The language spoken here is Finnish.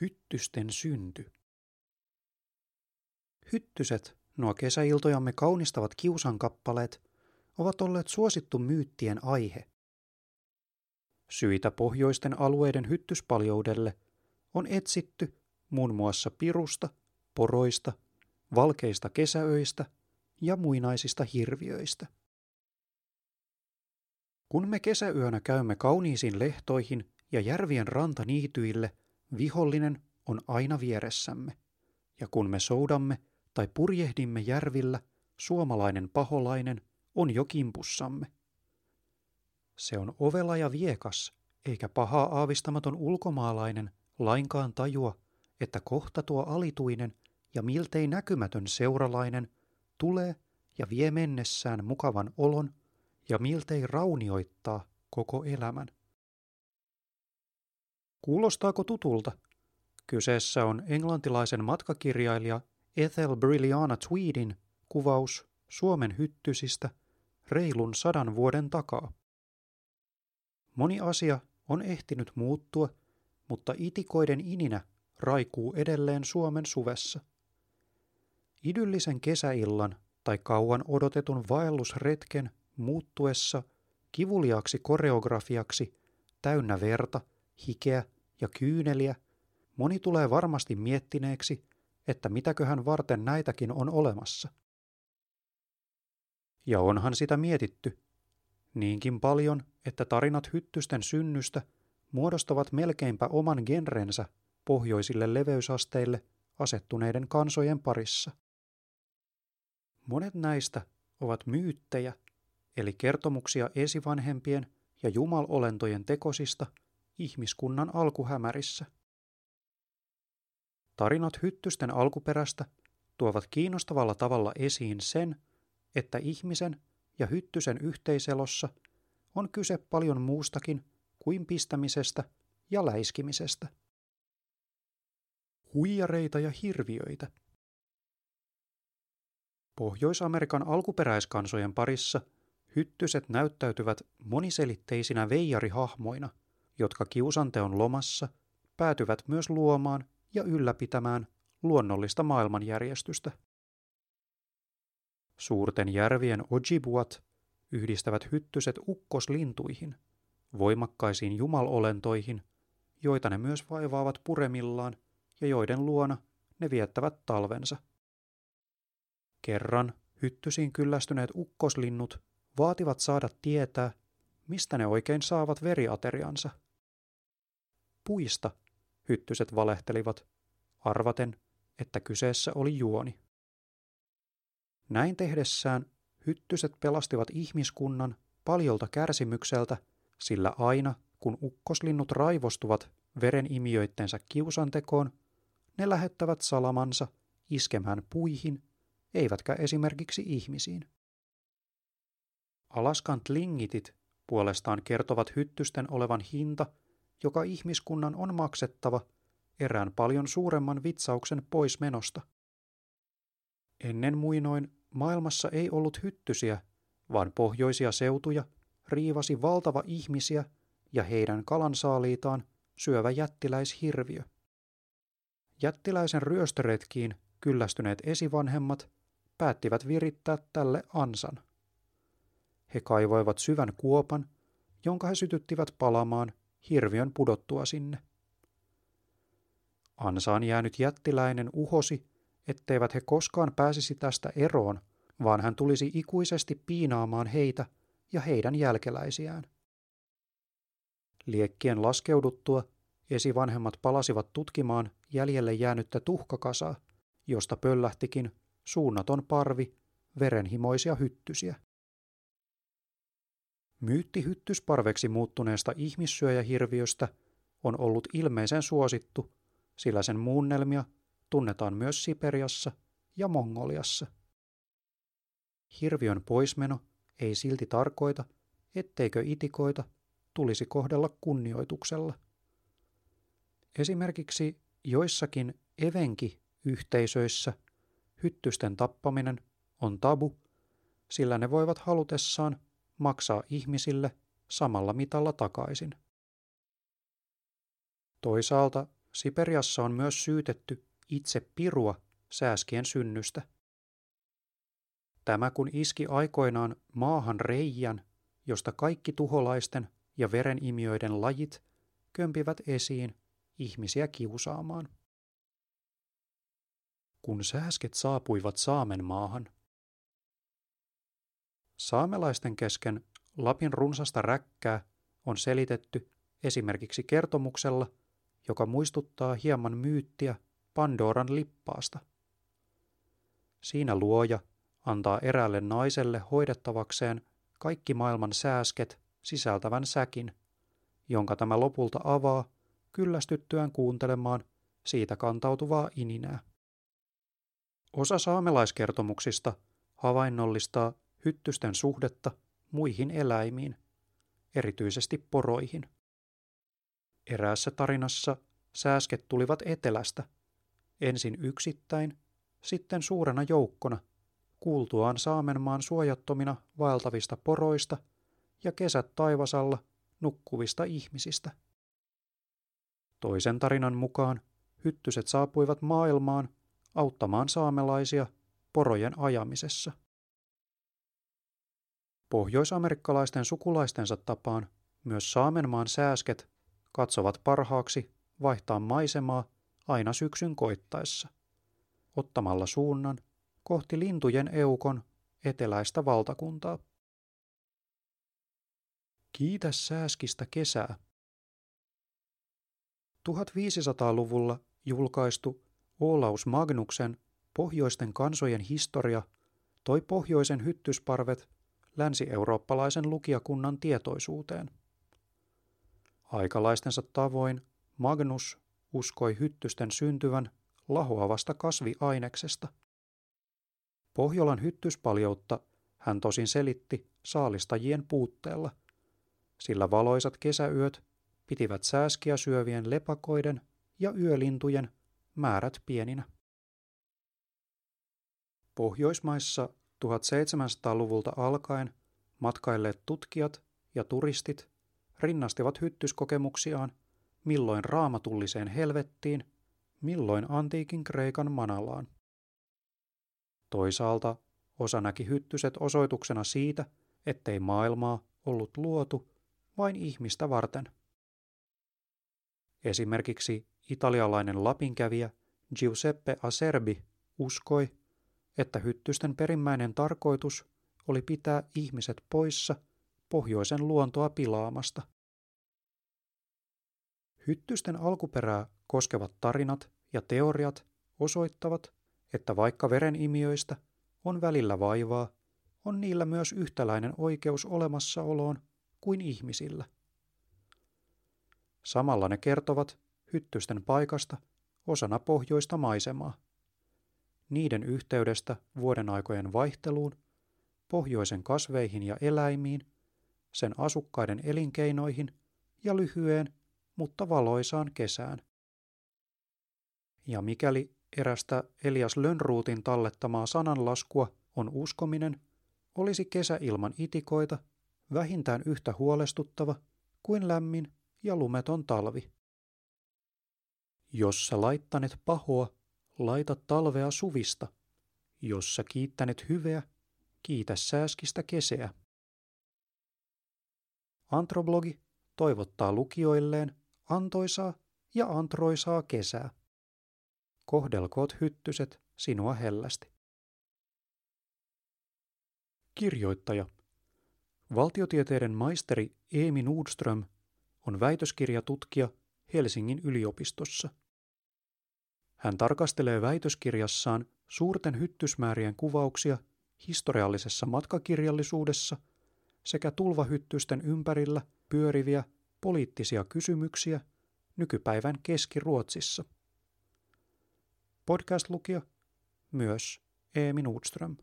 Hyttysten synty. Hyttyset, nuo kesäiltojamme kaunistavat kiusankappaleet, ovat olleet suosittu myyttien aihe. Syitä pohjoisten alueiden hyttyspaljoudelle on etsitty muun muassa pirusta, poroista, valkeista kesäöistä ja muinaisista hirviöistä. Kun me kesäyönä käymme kauniisiin lehtoihin ja järvien rantaniityille, vihollinen on aina vieressämme. Ja kun me soudamme tai purjehdimme järvillä, suomalainen paholainen on jo kimpussamme. Se on ovela ja viekas, eikä pahaa aavistamaton ulkomaalainen lainkaan tajua, että kohta tuo alituinen ja miltei näkymätön seuralainen tulee ja vie mennessään mukavan olon ja miltei raunioittaa koko elämän. Kuulostaako tutulta? Kyseessä on englantilaisen matkakirjailija Ethel Brilliana Tweedin kuvaus Suomen hyttysistä reilun sadan vuoden takaa. Moni asia on ehtinyt muuttua, mutta itikoiden ininä raikuu edelleen Suomen suvessa. Idyllisen kesäillan tai kauan odotetun vaellusretken muuttuessa kivuliaksi koreografiaksi täynnä verta, hikeä ja kyyneliä, moni tulee varmasti miettineeksi, että mitäköhän varten näitäkin on olemassa. Ja onhan sitä mietitty. Niinkin paljon, että tarinat hyttysten synnystä muodostavat melkeinpä oman genrensä pohjoisille leveysasteille asettuneiden kansojen parissa. Monet näistä ovat myyttejä, eli kertomuksia esivanhempien ja jumalolentojen tekosista ihmiskunnan alkuhämärissä. Tarinat hyttysten alkuperästä tuovat kiinnostavalla tavalla esiin sen, että ihmisen ja hyttysen yhteiselossa on kyse paljon muustakin kuin pistämisestä ja läiskimisestä. Huijareita ja hirviöitä. Pohjois-Amerikan alkuperäiskansojen parissa hyttyset näyttäytyvät moniselitteisinä veijarihahmoina, jotka kiusanteon lomassa päätyvät myös luomaan ja ylläpitämään luonnollista maailmanjärjestystä. Suurten järvien ojibuat yhdistävät hyttyset ukkoslintuihin, voimakkaisiin jumalolentoihin, joita ne myös vaivaavat puremillaan ja joiden luona ne viettävät talvensa. Kerran hyttysiin kyllästyneet ukkoslinnut vaativat saada tietää, mistä ne oikein saavat veriateriansa. Puista, hyttyset valehtelivat, arvaten, että kyseessä oli juoni. Näin tehdessään hyttyset pelastivat ihmiskunnan paljolta kärsimykseltä, sillä aina kun ukkoslinnut raivostuvat verenimijöittensä kiusantekoon, ne lähettävät salamansa iskemään puihin, eivätkä esimerkiksi ihmisiin. Alaskan tlingitit puolestaan kertovat hyttysten olevan hinta, joka ihmiskunnan on maksettava erään paljon suuremman vitsauksen poismenosta. Ennen muinoin maailmassa ei ollut hyttysiä, vaan pohjoisia seutuja riivasi valtava ihmisiä ja heidän kalansaaliitaan syövä jättiläishirviö. Jättiläisen ryöstöretkiin kyllästyneet esivanhemmat päättivät virittää tälle ansan. He kaivoivat syvän kuopan, jonka he sytyttivät palamaan hirviön pudottua sinne. Ansaan jäänyt jättiläinen uhosi, etteivät he koskaan pääsisi tästä eroon, vaan hän tulisi ikuisesti piinaamaan heitä ja heidän jälkeläisiään. Liekkien laskeuduttua esivanhemmat palasivat tutkimaan jäljelle jäänyttä tuhkakasaa, josta pöllähtikin suunnaton parvi verenhimoisia hyttysiä. Myytti hyttysparveksi muuttuneesta ihmissyöjähirviöstä on ollut ilmeisen suosittu, sillä sen muunnelmia tunnetaan myös Siperiassa ja Mongoliassa. Hirviön poismeno ei silti tarkoita, etteikö itikoita tulisi kohdella kunnioituksella. Esimerkiksi joissakin evenki-yhteisöissä hyttysten tappaminen on tabu, sillä ne voivat halutessaan maksaa ihmisille samalla mitalla takaisin. Toisaalta Siperiassa on myös syytetty itse pirua sääskien synnystä. Tämä kun iski aikoinaan maahan reijän, josta kaikki tuholaisten ja verenimiöiden lajit kömpivät esiin ihmisiä kiusaamaan. Kun sääsket saapuivat Saamen maahan, saamelaisten kesken Lapin runsasta räkkää on selitetty esimerkiksi kertomuksella, joka muistuttaa hieman myyttiä Pandoran lippaasta. Siinä luoja antaa eräälle naiselle hoidettavakseen kaikki maailman sääsket sisältävän säkin, jonka tämä lopulta avaa kyllästyttyään kuuntelemaan siitä kantautuvaa ininää. Osa saamelaiskertomuksista havainnollistaa hyttysten suhdetta muihin eläimiin, erityisesti poroihin. Eräässä tarinassa sääsket tulivat etelästä, ensin yksittäin, sitten suurena joukkona, kuultuaan Saamenmaan suojattomina vaeltavista poroista ja kesät taivasalla nukkuvista ihmisistä. Toisen tarinan mukaan hyttyset saapuivat maailmaan auttamaan saamelaisia porojen ajamisessa. Pohjoisamerikkalaisten sukulaistensa tapaan myös Saamenmaan sääsket katsovat parhaaksi vaihtaa maisemaa aina syksyn koittaessa, ottamalla suunnan kohti lintujen eukon eteläistä valtakuntaa. Kiitä sääskistä kesää. 1500-luvulla julkaistu Olaus Magnuksen Pohjoisten kansojen historia toi pohjoisen hyttysparvet länsi-eurooppalaisen lukijakunnan tietoisuuteen. Aikalaistensa tavoin Magnus uskoi hyttysten syntyvän lahoavasta kasviaineksesta. Pohjolan hyttyspaljoutta hän tosin selitti saalistajien puutteella, sillä valoisat kesäyöt pitivät sääskiä syövien lepakoiden ja yölintujen määrät pieninä. Pohjoismaissa 1700-luvulta alkaen matkailleet tutkijat ja turistit rinnastivat hyttyskokemuksiaan milloin raamatulliseen helvettiin, milloin antiikin Kreikan manalaan. Toisaalta osa näki hyttyset osoituksena siitä, ettei maailmaa ollut luotu vain ihmistä varten. Esimerkiksi italialainen lapinkävijä Giuseppe Acerbi uskoi, että hyttysten perimmäinen tarkoitus oli pitää ihmiset poissa pohjoisen luontoa pilaamasta. Hyttysten alkuperää koskevat tarinat ja teoriat osoittavat, että vaikka verenimiöistä on välillä vaivaa, on niillä myös yhtäläinen oikeus olemassaoloon kuin ihmisillä. Samalla ne kertovat hyttysten paikasta osana pohjoista maisemaa niiden yhteydestä vuoden aikojen vaihteluun, pohjoisen kasveihin ja eläimiin, sen asukkaiden elinkeinoihin ja lyhyeen, mutta valoisaan kesään. Ja mikäli erästä Elias Lönnruutin tallettamaa sananlaskua on uskominen, olisi kesä ilman itikoita vähintään yhtä huolestuttava kuin lämmin ja lumeton talvi. Jos sä laittanet pahoa, laita talvea suvista. Jos sä kiittänet hyveä, kiitä sääskistä keseä. Antroblogi toivottaa lukijoilleen antoisaa ja antroisaa kesää. Kohdelkoot hyttyset sinua hellästi. Kirjoittaja Valtiotieteiden maisteri Eemi Nordström on väitöskirjatutkija Helsingin yliopistossa. Hän tarkastelee väitöskirjassaan suurten hyttysmäärien kuvauksia historiallisessa matkakirjallisuudessa sekä tulvahyttysten ympärillä pyöriviä poliittisia kysymyksiä nykypäivän Keski-Ruotsissa. Podcast-lukija myös Eemi Nordström.